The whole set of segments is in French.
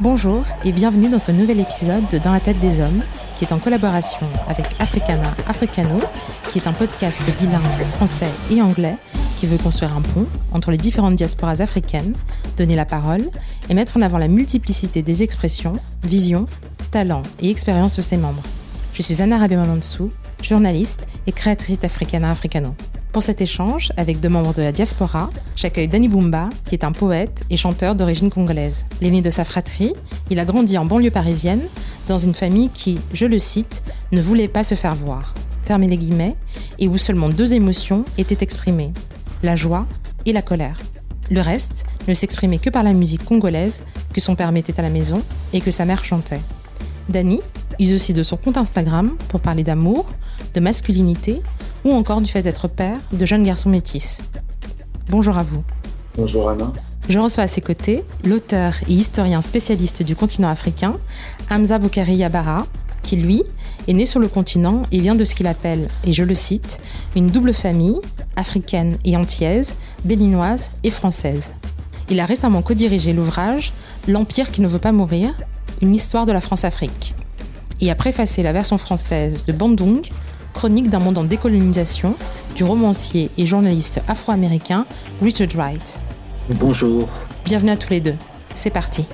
Bonjour et bienvenue dans ce nouvel épisode de Dans la tête des hommes, qui est en collaboration avec Africana Africano, qui est un podcast bilingue français et anglais qui veut construire un pont entre les différentes diasporas africaines, donner la parole et mettre en avant la multiplicité des expressions, visions, talents et expériences de ses membres. Je suis Anna Rabé-Mamansou, journaliste et créatrice d'Africana Africano. Pour cet échange avec deux membres de la diaspora, j'accueille Danny Bumba, qui est un poète et chanteur d'origine congolaise. L'aîné de sa fratrie, il a grandi en banlieue parisienne, dans une famille qui, je le cite, ne voulait pas se faire voir, fermez les guillemets, et où seulement deux émotions étaient exprimées, la joie et la colère. Le reste ne s'exprimait que par la musique congolaise que son père mettait à la maison et que sa mère chantait. Danny use aussi de son compte Instagram pour parler d'amour, de masculinité ou encore du fait d'être père de jeunes garçons métis. Bonjour à vous. Bonjour Anna. Je reçois à ses côtés l'auteur et historien spécialiste du continent africain, Hamza Boukari Yabara, qui lui est né sur le continent et vient de ce qu'il appelle, et je le cite, une double famille, africaine et antillaise, béninoise et française. Il a récemment co-dirigé l'ouvrage L'Empire qui ne veut pas mourir, une histoire de la France-Afrique, et a préfacé la version française de Bandung, chronique d'un monde en décolonisation, du romancier et journaliste afro-américain Richard Wright. Bonjour. Bienvenue à tous les deux. C'est parti.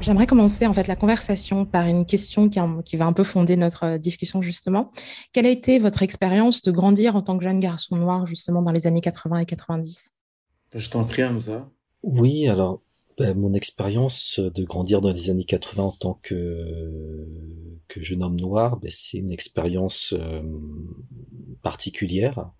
J'aimerais commencer en fait la conversation par une question qui, qui, va un peu fonder notre discussion justement. Quelle a été votre expérience de grandir en tant que jeune garçon noir justement dans les années 80 et 90 Je t'en prie Hamza. Oui, alors ben, mon expérience de grandir dans les années 80 en tant que, jeune homme noir, ben, c'est une expérience euh, particulière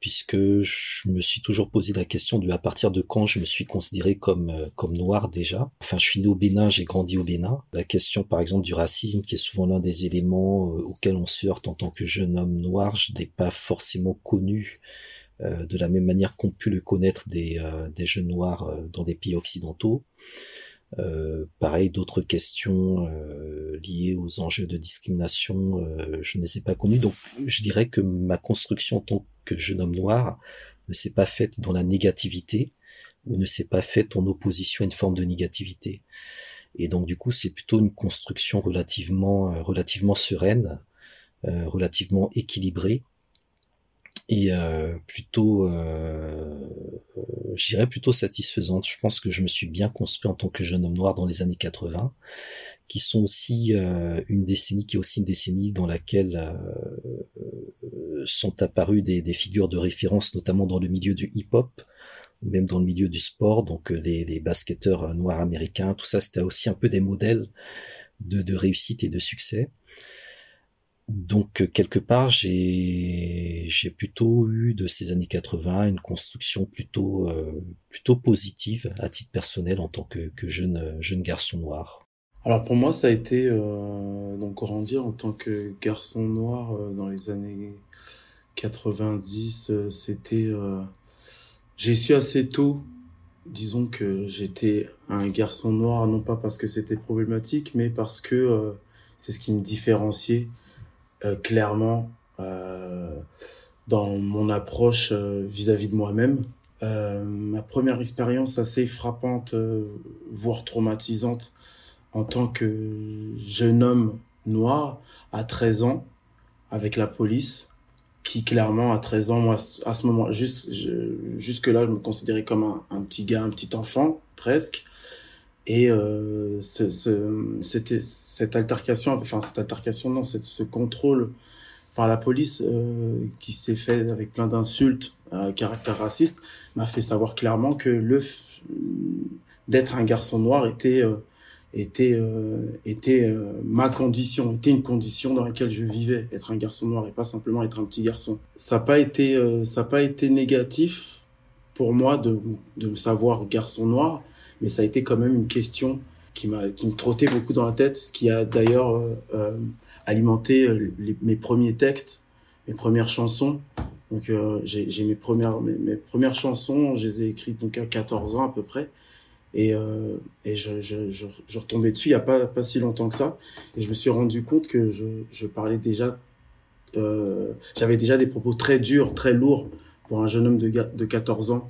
puisque je me suis toujours posé la question de à partir de quand je me suis considéré comme euh, comme noir déjà. Enfin, je suis né au Bénin, j'ai grandi au Bénin. La question, par exemple, du racisme, qui est souvent l'un des éléments euh, auxquels on se heurte en tant que jeune homme noir, je n'ai pas forcément connu euh, de la même manière qu'ont pu le connaître des, euh, des jeunes noirs euh, dans des pays occidentaux. pareil, d'autres questions liées aux enjeux de discrimination, je ne les ai pas connues. Donc, je dirais que ma construction en tant que jeune homme noir ne s'est pas faite dans la négativité ou ne s'est pas faite en opposition à une forme de négativité. Et donc, du coup, c'est plutôt une construction relativement, relativement sereine, relativement équilibrée, et euh, plutôt, euh, je dirais plutôt satisfaisante. Je pense que je me suis bien construit en tant que jeune homme noir dans les années 80, qui sont aussi euh, une décennie, qui est aussi une décennie dans laquelle euh, sont apparues des, des, figures de référence, notamment dans le milieu du hip-hop, même dans le milieu du sport, donc les, les basketteurs noirs américains, tout ça, c'était aussi un peu des modèles de, de réussite et de succès. Donc euh, quelque part, j'ai j'ai plutôt eu de ces années 80 une construction plutôt euh, plutôt positive à titre personnel en tant que, jeune jeune garçon noir. Alors pour moi, ça a été euh, donc grandir en tant que garçon noir euh, dans les années 90. Euh, C'était j'ai su assez tôt, disons que j'étais un garçon noir non pas parce que c'était problématique, mais parce que c'est ce qui me différenciait euh, clairement euh, dans mon approche euh, vis-à-vis de moi-même. ma première expérience assez frappante, voire traumatisante, en tant que jeune homme noir à 13 ans avec la police qui clairement à 13 ans moi à ce moment juste jusque là je me considérais comme un, petit gars un petit enfant presque et euh, ce, ce, c'était cette altercation, enfin cette altercation, non, ce contrôle par la police euh, qui s'est fait avec plein d'insultes à caractère raciste m'a fait savoir clairement que le d'être un garçon noir était euh, était euh, était euh, ma condition, était une condition dans laquelle je vivais, être un garçon noir et pas simplement être un petit garçon. Ça n'a pas été euh, ça pas été négatif pour moi de de me savoir garçon noir mais ça a été quand même une question qui m'a qui me trottait beaucoup dans la tête, ce qui a d'ailleurs euh, euh alimenté euh, mes premiers textes, mes premières chansons. Donc euh, j'ai mes premières mes, premières chansons, je les ai écrites donc à 14 ans à peu près. Et, euh, et je, je, je, je, retombais dessus il y a pas, pas si longtemps que ça. Et je me suis rendu compte que je, je parlais déjà... Euh, J'avais déjà des propos très durs, très lourds pour un jeune homme de, de 14 ans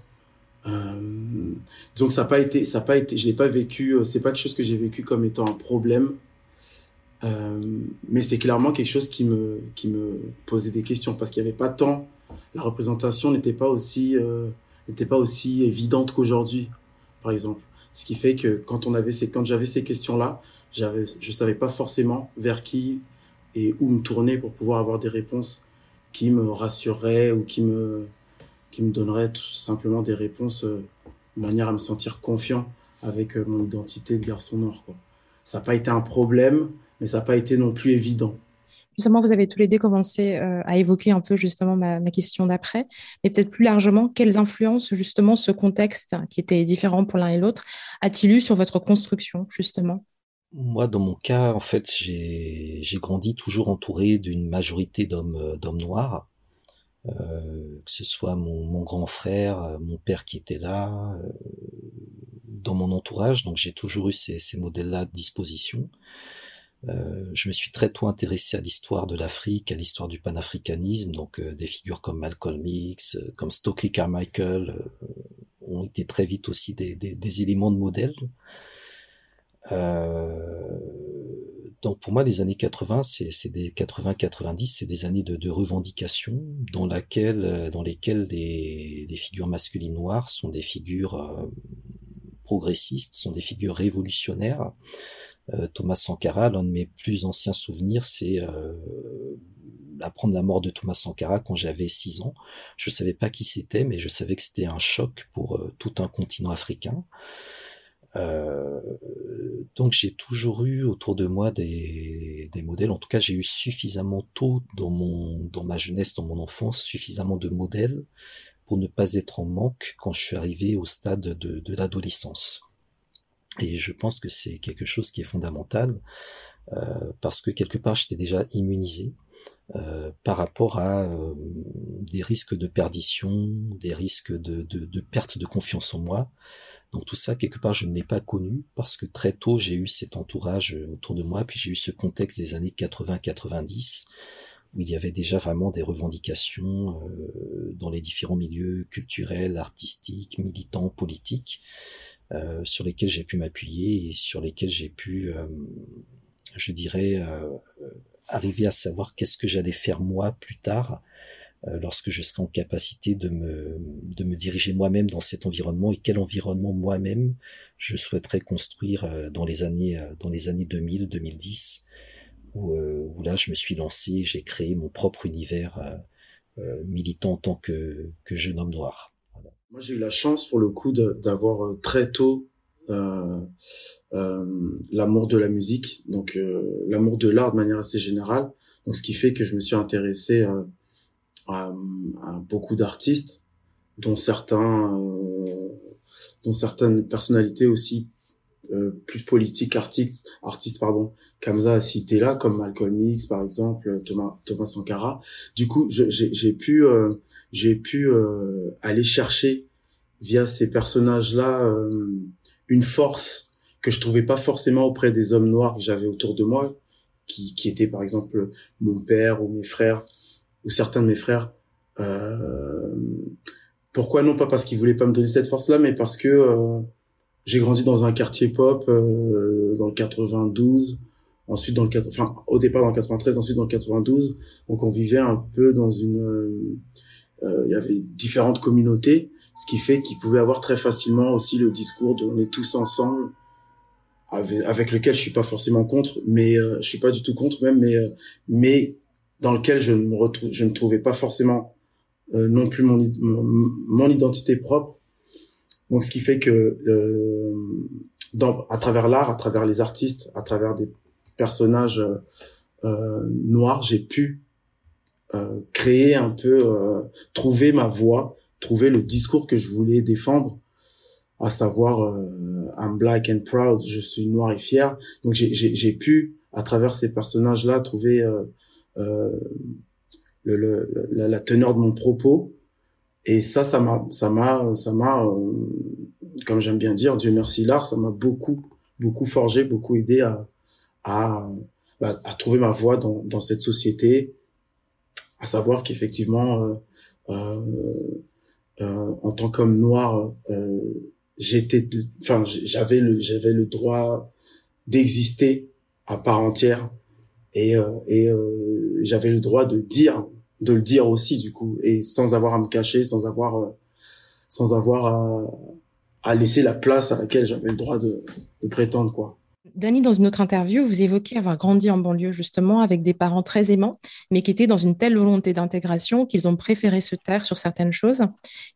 Euh, donc ça n'a pas été, ça a pas été, je l'ai pas vécu. Euh, c'est pas quelque chose que j'ai vécu comme étant un problème, euh, mais c'est clairement quelque chose qui me qui me posait des questions parce qu'il y avait pas tant, la représentation n'était pas aussi euh, n'était pas aussi évidente qu'aujourd'hui, par exemple. Ce qui fait que quand on avait ces, quand j'avais ces questions-là, j'avais, je savais pas forcément vers qui et où me tourner pour pouvoir avoir des réponses qui me rassureraient ou qui me qui me donnerait tout simplement des réponses euh, de manière à me sentir confiant avec euh, mon identité de garçon noir. Quoi. Ça n'a pas été un problème, mais ça n'a pas été non plus évident. Justement, vous avez tous les deux commencé euh, à évoquer un peu justement ma, ma question d'après, mais peut-être plus largement, quelles influences justement ce contexte qui était différent pour l'un et l'autre a-t-il eu sur votre construction justement? Moi, dans mon cas, en fait, j'ai grandi toujours entouré d'une majorité d'hommes d'hommes noirs euh, que ce soit mon, mon, grand frère, euh, mon père qui était là, euh, dans mon entourage, donc j'ai toujours eu ces, ces modèles-là à disposition. Euh, je me suis très tôt intéressé à l'histoire de l'Afrique, à l'histoire du panafricanisme, donc des figures comme Malcolm X, comme Stokely Carmichael ont été très vite aussi des, des, des éléments de modèle. Donc pour moi, les années 80, c'est des 80-90, c'est des années de, revendication dans euh, lesquelles des, figures masculines noires sont des figures euh, progressistes, sont des figures révolutionnaires. Euh, Thomas Sankara, l'un de mes plus anciens souvenirs, c'est apprendre la mort de Thomas Sankara quand j'avais 6 ans. Je savais pas qui c'était, mais je savais que c'était un choc pour tout un continent africain. Euh, donc j'ai toujours eu autour de moi des, modèles. En tout cas, j'ai eu suffisamment tôt dans ma jeunesse, dans mon enfance, suffisamment de modèles pour ne pas être en manque quand je suis arrivé au stade de, de l'adolescence. Et je pense que c'est quelque chose qui est fondamental euh, parce que quelque part j'étais déjà immunisé euh, par rapport à euh, des risques de perdition, des risques de, de, de, perte de confiance en moi, donc tout ça, quelque part, je ne l'ai pas connu parce que très tôt, j'ai eu cet entourage euh, autour de moi, puis j'ai eu ce contexte des années 80-90 où il y avait déjà vraiment des revendications euh, dans les différents milieux culturels, artistiques, militants, politiques, euh, sur lesquels j'ai pu m'appuyer et sur lesquels j'ai pu, euh, je dirais, euh, arriver à savoir qu'est-ce que j'allais faire moi plus tard euh, lorsque je serai en capacité de me, de me diriger moi-même dans cet environnement et quel environnement moi-même je souhaiterais construire euh, dans les années, euh, dans les années 2000, 2010, où, où là je me suis lancé, j'ai créé mon propre univers militant en tant que, que jeune homme noir. Moi j'ai eu la chance pour le coup d'avoir très tôt l'amour de la musique, donc euh, l'amour de l'art de manière assez générale. Donc ce qui fait que je me suis intéressé à, à beaucoup d'artistes, dont certains, euh, dont certaines personnalités aussi euh, plus politiques, artistes, artistes pardon, Kamza a cité là, comme Malcolm X par exemple, Thomas Thomas Sankara. Du coup, j'ai pu euh, j'ai pu euh, aller chercher via ces personnages là euh, une force que je trouvais pas forcément auprès des hommes noirs que j'avais autour de moi, qui qui étaient par exemple mon père ou mes frères ou certains de mes frères. Euh, pourquoi non? Pas parce qu'ils voulaient pas me donner cette force-là, mais parce que euh, j'ai grandi dans un quartier pop euh, dans le 92, ensuite dans le enfin au départ dans le 93, ensuite dans le 92. Donc on vivait un peu dans une, euh, il y avait différentes communautés, ce qui fait qu'ils pouvaient avoir très facilement aussi le discours de on est tous ensemble, avec, lequel je suis pas forcément contre, mais euh, je suis pas du tout contre même, mais mais dans lequel je ne me retrouve, je ne trouvais pas forcément euh, non plus mon, mon, mon, identité propre. Donc, ce qui fait que euh, dans, à travers l'art, à travers les artistes, à travers des personnages euh, noirs, j'ai pu euh, créer un peu, euh, trouver ma voix, trouver le discours que je voulais défendre, à savoir euh, I'm black and proud, je suis noir et fier. Donc j'ai pu, à travers ces personnages-là, trouver euh, le, le, la, teneur de mon propos. Et ça, ça m'a, ça m'a, ça m'a, euh, comme j'aime bien dire, Dieu merci l'art, ça m'a beaucoup, beaucoup forgé, beaucoup aidé à, à, bah, à trouver ma voie dans, dans cette société, à savoir qu'effectivement, euh, euh, euh, en tant qu'homme noir, euh, j'étais, enfin, j'avais le, j'avais le droit d'exister à part entière et euh, et euh, j'avais le droit de dire, de le dire aussi du coup, et sans avoir à me cacher, sans avoir, sans avoir à, à laisser la place à laquelle j'avais le droit de, de prétendre quoi. Dany, dans une autre interview, vous évoquez avoir grandi en banlieue justement avec des parents très aimants, mais qui étaient dans une telle volonté d'intégration qu'ils ont préféré se taire sur certaines choses.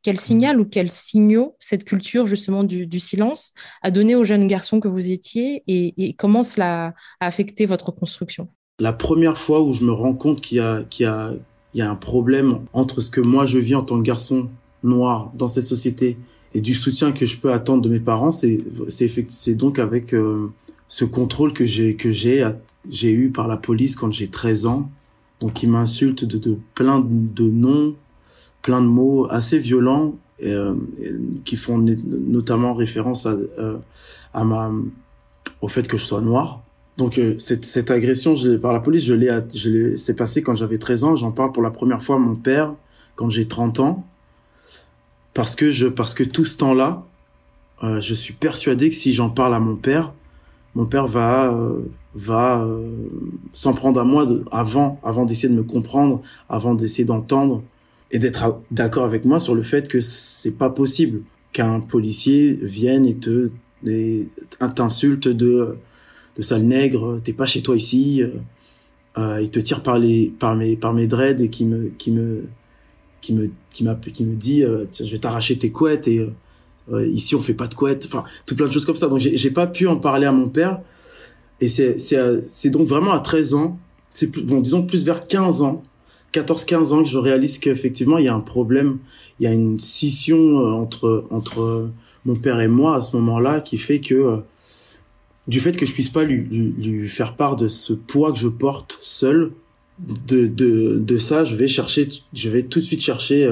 Quel signal ou quels signaux cette culture justement du, silence a donné aux jeunes garçons que vous étiez et, comment cela a affecté votre construction? La première fois où je me rends compte qu'il y a, y y un problème entre ce que moi je vis en tant que garçon noir dans cette société et du soutien que je peux attendre de mes parents, c'est c'est donc avec euh, ce contrôle que j'ai que j'ai j'ai eu par la police quand j'ai 13 ans. Donc ils m'insultent de, plein de noms plein de mots assez violents euh, qui font notamment référence à euh, à ma au fait que je sois noir. Donc euh, cette, cette agression par la police je l'ai je c'est passé quand j'avais 13 ans. J'en parle pour la première fois à mon père quand j'ai 30 ans. Parce que je parce que tout ce temps-là euh, je suis persuadé que si j'en parle à mon père mon père va euh, va euh, s'en prendre à moi de, avant avant d'essayer de me comprendre, avant d'essayer d'entendre et d'être d'accord avec moi sur le fait que c'est pas possible qu'un policier vienne et te et t'insulte de de sale nègre, t'es pas chez toi ici, euh, euh, il te tire par les par mes par mes dreads et qui me qui me qui me qui m'a qui me dit je vais t'arracher tes couettes et euh, ici on fait pas de couette, enfin tout plein de choses comme ça. Donc j'ai pas pu en parler à mon père. Et c'est c'est donc vraiment à 13 ans, c'est bon disons plus vers 15 ans, 14-15 ans que je réalise qu'effectivement il y a un problème, il y a une scission euh, entre entre mon père et moi à ce moment-là qui fait que euh, du fait que je puisse pas lui, lui, lui, faire part de ce poids que je porte seul, de, de, de ça, je vais chercher, je vais tout de suite chercher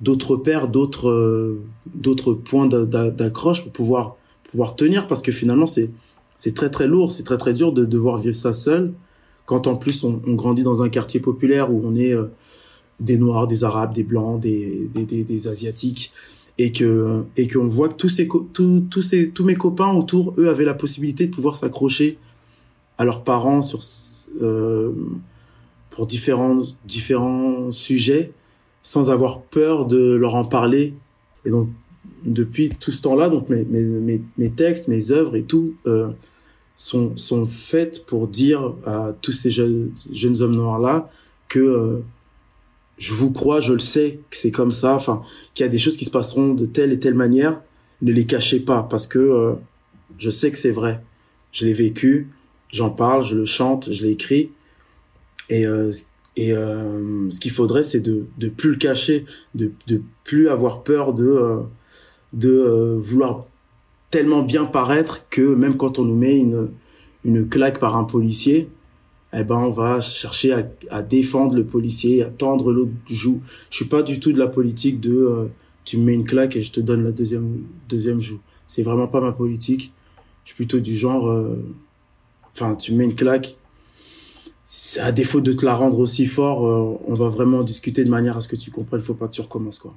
d'autres paires, d'autres euh, d'autres points d'accroche pour pouvoir pouvoir tenir parce que finalement c'est c'est très très lourd, c'est très très dur de devoir vivre ça seul. Quand en plus on, on grandit dans un quartier populaire où on est euh, des noirs, des arabes, des blancs, des des, des, des asiatiques et que et qu'on voit que tous ces tous tous ces tous mes copains autour eux avaient la possibilité de pouvoir s'accrocher à leurs parents sur euh, pour différents différents sujets sans avoir peur de leur en parler. Et donc, depuis tout ce temps-là, donc mes, mes, mes, textes, mes œuvres et tout euh, sont, sont faites pour dire à tous ces jeunes, jeunes hommes noirs-là que euh, je vous crois, je le sais, que c'est comme ça, enfin, qu'il y a des choses qui se passeront de telle et telle manière. Ne les cachez pas parce que euh, je sais que c'est vrai. Je l'ai vécu, j'en parle, je le chante, je l'ai écrit. Et euh, et euh, ce qu'il faudrait, c'est de de plus le cacher, de de plus avoir peur de euh, de euh, vouloir tellement bien paraître que même quand on nous met une une claque par un policier, eh ben on va chercher à, à défendre le policier, à tendre l'autre joue. Je suis pas du tout de la politique de euh, tu me mets une claque et je te donne la deuxième deuxième joue. C'est vraiment pas ma politique. Je suis plutôt du genre, enfin tu me mets une claque, à défaut de te la rendre aussi fort, euh, on va vraiment discuter de manière à ce que tu comprennes. Faut pas que tu recommences quoi.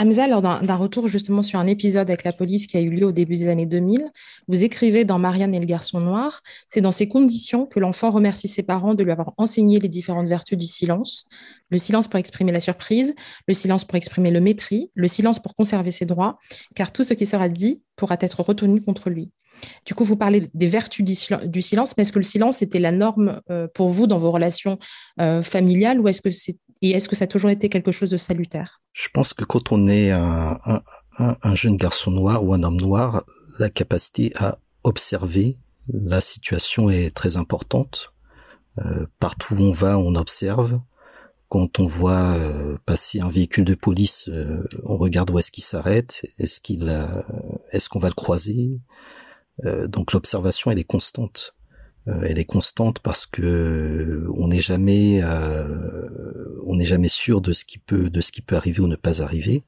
Hamza, lors d'un retour justement sur un épisode avec la police qui a eu lieu au début des années 2000, vous écrivez dans Marianne et le garçon noir, c'est dans ces conditions que l'enfant remercie ses parents de lui avoir enseigné les différentes vertus du silence. Le silence pour exprimer la surprise, le silence pour exprimer le mépris, le silence pour conserver ses droits, car tout ce qui sera dit pourra être retenu contre lui. Du coup, vous parlez des vertus du, silence, mais est-ce que le silence était la norme euh, pour vous dans vos relations euh, familiales ou est-ce que c'est et est-ce que ça a toujours été quelque chose de salutaire? Je pense que quand on est un, un, jeune garçon noir ou un homme noir, la capacité à observer la situation est très importante. Euh, partout où on va, on observe. Quand on voit passer un véhicule de police, on regarde où est-ce qu'il s'arrête. Est-ce qu'il, est-ce qu'on va le croiser? Euh, donc l'observation, elle est constante. Euh, elle est constante parce que on n'est jamais, euh, on n'est jamais sûr de ce qui peut, de ce qui peut arriver ou ne pas arriver.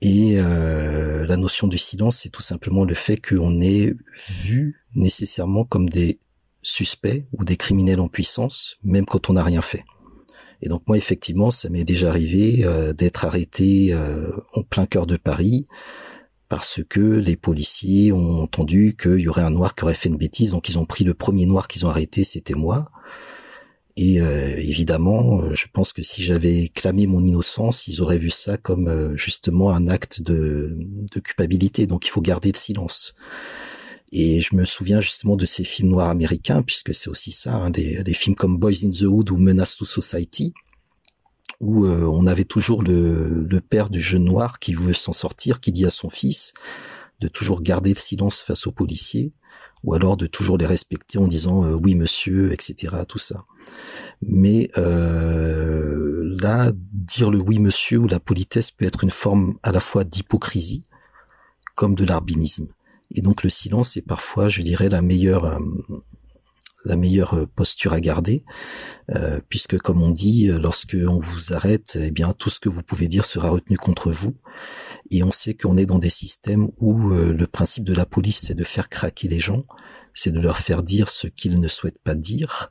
Et la notion du silence, c'est tout simplement le fait qu'on est vu nécessairement comme des suspects ou des criminels en puissance, même quand on n'a rien fait. Et donc moi, effectivement, ça m'est déjà arrivé d'être arrêté en plein cœur de Paris parce que les policiers ont entendu qu'il y aurait un noir qui aurait fait une bêtise, donc ils ont pris le premier noir qu'ils ont arrêté, c'était moi. Et euh, évidemment, euh, je pense que si j'avais clamé mon innocence, ils auraient vu ça comme euh, justement un acte de, culpabilité. Donc il faut garder le silence. Et je me souviens justement de ces films noirs américains, puisque c'est aussi ça, hein, des, des, films comme Boys in the Hood ou Menace to Society, où euh, on avait toujours le, père du jeune noir qui veut s'en sortir, qui dit à son fils de toujours garder le silence face aux policiers, ou alors de toujours les respecter en disant euh, oui monsieur, etc. Tout ça. Mais euh, là, dire le oui monsieur ou la politesse peut être une forme à la fois d'hypocrisie comme de l'arbinisme. Et donc le silence est parfois, je dirais, la meilleure la meilleure euh, posture à garder, euh, puisque comme on dit, euh, lorsque on vous arrête, eh bien tout ce que vous pouvez dire sera retenu contre vous. Et on sait qu'on est dans des systèmes où le principe de la police, c'est de faire craquer les gens, c'est de leur faire dire ce qu'ils ne souhaitent pas dire.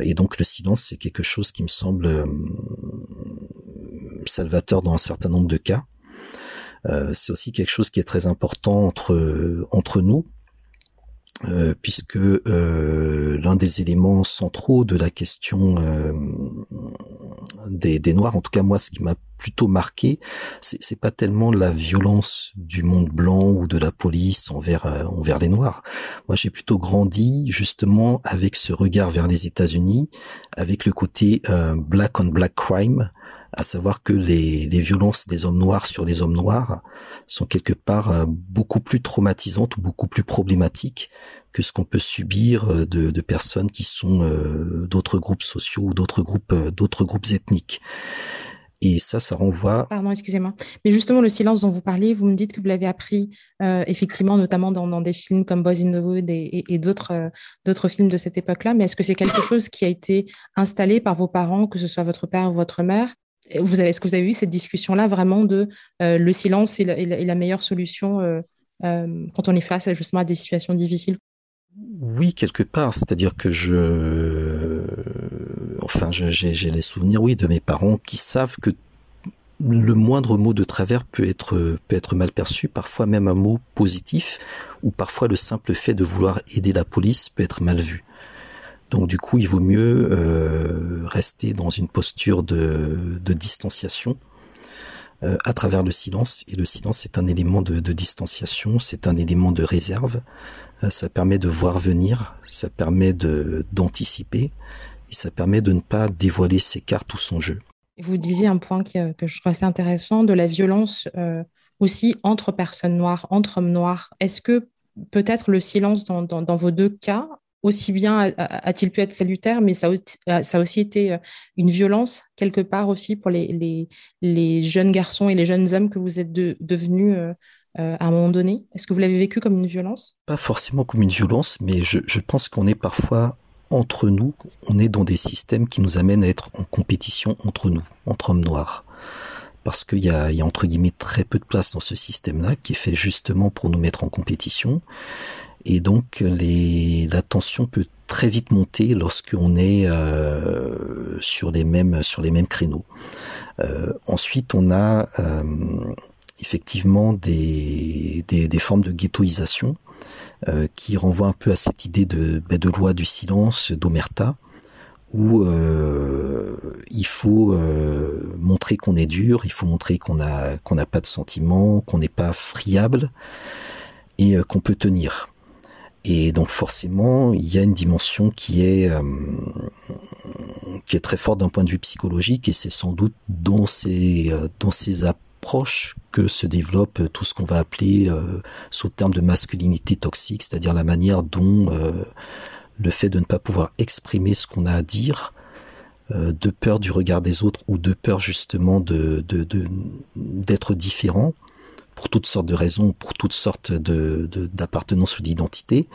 et donc le silence, c'est quelque chose qui me semble salvateur dans un certain nombre de cas. c'est aussi quelque chose qui est très important entre entre nous, euh, puisque euh, l'un des éléments centraux de la question euh, des, des, Noirs, en tout cas moi, ce qui m'a plutôt marqué, c'est pas tellement la violence du monde blanc ou de la police envers envers les Noirs. Moi, j'ai plutôt grandi justement avec ce regard vers les États-Unis, avec le côté black on black crime, à savoir que les, les, violences des hommes noirs sur les hommes noirs sont quelque part euh, beaucoup plus traumatisantes ou beaucoup plus problématiques que ce qu'on peut subir euh, de, de, personnes qui sont euh, d'autres groupes sociaux ou d'autres groupes d'autres groupes ethniques. Et ça, ça renvoie. Pardon, excusez-moi. Mais justement, le silence dont vous parlez, vous me dites que vous l'avez appris euh, effectivement, notamment dans, dans, des films comme Boys in the Wood et, et, d'autres d'autres films de cette époque-là. Mais est-ce que c'est quelque chose qui a été installé par vos parents, que ce soit votre père ou votre mère? Vous avez, est-ce que vous avez eu cette discussion-là vraiment de euh, le silence est la, meilleure solution euh, euh, quand on est face justement à des situations difficiles? Oui, quelque part. C'est-à-dire que je, enfin, j'ai les souvenirs, oui, de mes parents qui savent que le moindre mot de travers peut être peut être mal perçu, parfois même un mot positif, ou parfois le simple fait de vouloir aider la police peut être mal vu. Donc du coup, il vaut mieux euh, rester dans une posture de, distanciation euh, à travers le silence. Et le silence est un élément de, distanciation, c'est un élément de réserve. Euh, ça permet de voir venir, ça permet d'anticiper et ça permet de ne pas dévoiler ses cartes ou son jeu. Vous disiez un point que, je trouve assez intéressant, de la violence aussi entre personnes noires, entre hommes noirs. Est-ce que peut-être le silence dans vos deux cas aussi bien a-t-il pu être salutaire, mais ça, ça, a aussi été euh, une violence quelque part aussi pour les, jeunes garçons et les jeunes hommes que vous êtes devenus euh, euh, à un moment donné. Est-ce que vous l'avez vécu comme une violence? Pas forcément comme une violence, mais je, pense qu'on est parfois entre nous, on est dans des systèmes qui nous amènent à être en compétition entre nous, entre hommes noirs. Parce qu'il y y a, entre guillemets très peu de place dans ce système-là qui est fait justement pour nous mettre en compétition et donc la tension peut très vite monter lorsqu'on est euh, sur les mêmes sur les mêmes créneaux. Euh, ensuite, on a euh, effectivement des, des, formes de ghettoisation qui renvoient un peu à cette idée de, ben, de loi du silence d'Omerta, où il faut montrer qu'on est dur, il faut montrer qu'on a qu'on n'a pas de sentiments, qu'on n'est pas friable et qu'on peut tenir. Et donc forcément, il y a une dimension qui est euh, qui est très forte d'un point de vue psychologique, et c'est sans doute dans ces euh, dans ces approches que se développe tout ce qu'on va appeler euh, sous le terme de masculinité toxique, c'est-à-dire la manière dont le fait de ne pas pouvoir exprimer ce qu'on a à dire, de peur du regard des autres ou de peur justement de d'être différent, pour toutes sortes de raisons, pour toutes sortes de d'appartenance ou d'identité,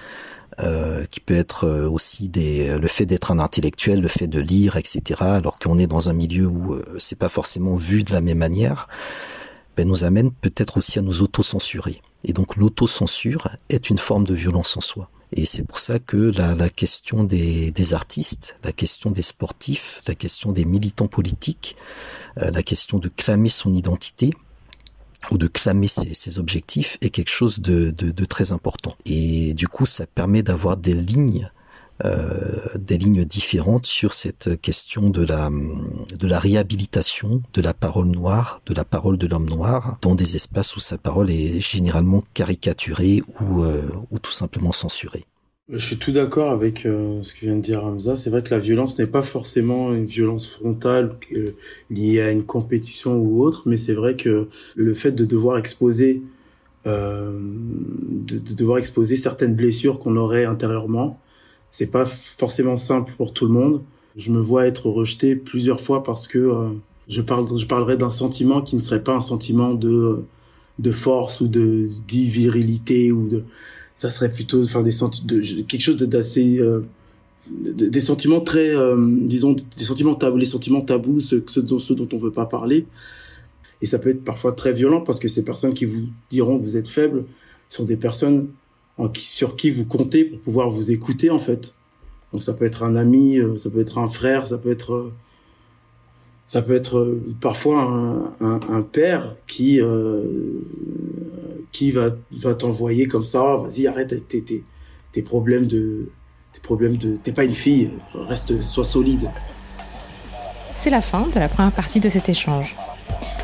euh, qui peut être euh, aussi des, le fait d'être un intellectuel, le fait de lire, etc. Alors qu'on est dans un milieu où euh, c'est pas forcément vu de la même manière, ben, nous amène peut-être aussi à nous auto-censurer. Et donc l'autocensure est une forme de violence en soi. Et c'est pour ça que la, la question des, des, artistes, la question des sportifs, la question des militants politiques, euh, la question de clamer son identité ou de clamer ses, ses objectifs est quelque chose de, de, de, très important. Et du coup, ça permet d'avoir des lignes euh, des lignes différentes sur cette question de la de la réhabilitation de la parole noire, de la parole de l'homme noir dans des espaces où sa parole est généralement caricaturée ou euh, ou tout simplement censurée. Je suis tout d'accord avec euh, ce que vient de dire Hamza. C'est vrai que la violence n'est pas forcément une violence frontale euh, liée à une compétition ou autre, mais c'est vrai que le fait de devoir exposer, euh, de, de, devoir exposer certaines blessures qu'on aurait intérieurement, c'est pas forcément simple pour tout le monde. Je me vois être rejeté plusieurs fois parce que euh, je parle, je parlerai d'un sentiment qui ne serait pas un sentiment de de force ou de d'virilité ou de ça serait plutôt enfin des de quelque chose d'assez euh, des sentiments très euh, disons des sentiments tabous les sentiments tabous ceux, ceux, dont, ceux dont on veut pas parler et ça peut être parfois très violent parce que ces personnes qui vous diront vous êtes faible sont des personnes en qui, sur qui vous comptez pour pouvoir vous écouter en fait. Donc ça peut être un ami, euh, ça peut être un frère, ça peut être euh, ça peut être euh, parfois un, un, un père qui euh, qui va t'envoyer comme ça, vas-y arrête tes, tes, tes problèmes de tes problèmes de t'es pas une fille, reste sois solide. C'est la fin de la première partie de cet échange.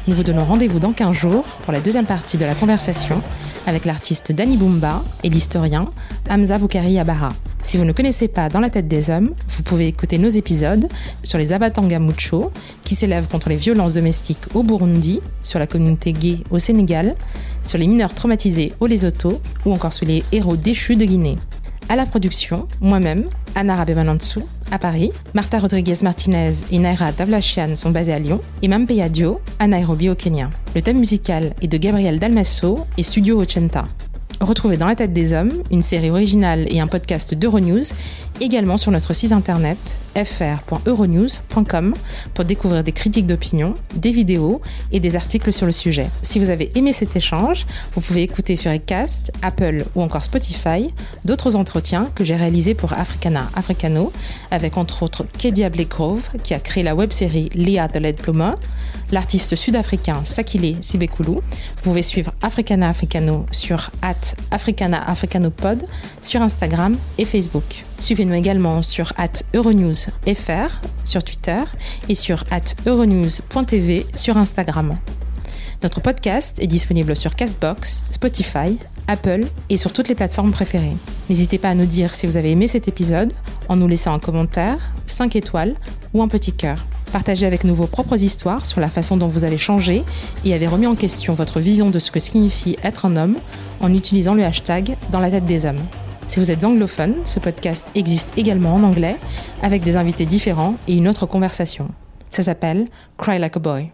Nous vous donnons rendez-vous dans 15 jours pour la deuxième partie de la conversation avec l'artiste Danny Bumba et l'historien Hamza Boukari Abara. Si vous ne connaissez pas Dans la tête des hommes, vous pouvez écouter nos épisodes sur les Abatanga Mucho, qui s'élèvent contre les violences domestiques au Burundi, sur la communauté gay au Sénégal, sur les mineurs traumatisés au Lesotho ou encore sur les héros déchus de Guinée. À la production, moi-même, Anna Rabemanantsu, à Paris, Martha Rodriguez Martinez et Naira Davlachian sont basés à Lyon, et Mampeya Dio à Nairobi au Kenya. Le thème musical est de Gabriel Dalmasso et Studio Ochenta. Retrouvez dans la tête des hommes une série originale et un podcast d'Euronews, également sur notre site internet fr.euronews.com pour découvrir des critiques d'opinion, des vidéos et des articles sur le sujet. Si vous avez aimé cet échange, vous pouvez écouter sur Ecast, Apple ou encore Spotify d'autres entretiens que j'ai réalisés pour Africana Africano avec entre autres Kedia Blakegrove qui a créé la web-série Léa de Led Pluma, l'artiste sud-africain Sakile Sibekulu. Vous pouvez suivre Africana Africano sur at Africana Africano Pod sur Instagram et Facebook. Suivez-nous également sur at euronewsfr sur Twitter et sur at euronews.tv sur Instagram. Notre podcast est disponible sur Castbox, Spotify, Apple et sur toutes les plateformes préférées. N'hésitez pas à nous dire si vous avez aimé cet épisode en nous laissant un commentaire, 5 étoiles ou un petit cœur. Partagez avec nous vos propres histoires sur la façon dont vous avez changé et avez remis en question votre vision de ce que signifie être un homme en utilisant le hashtag dans la tête des hommes. Si vous êtes anglophone, ce podcast existe également en anglais avec des invités différents et une autre conversation. Ça s'appelle Cry Like a Boy.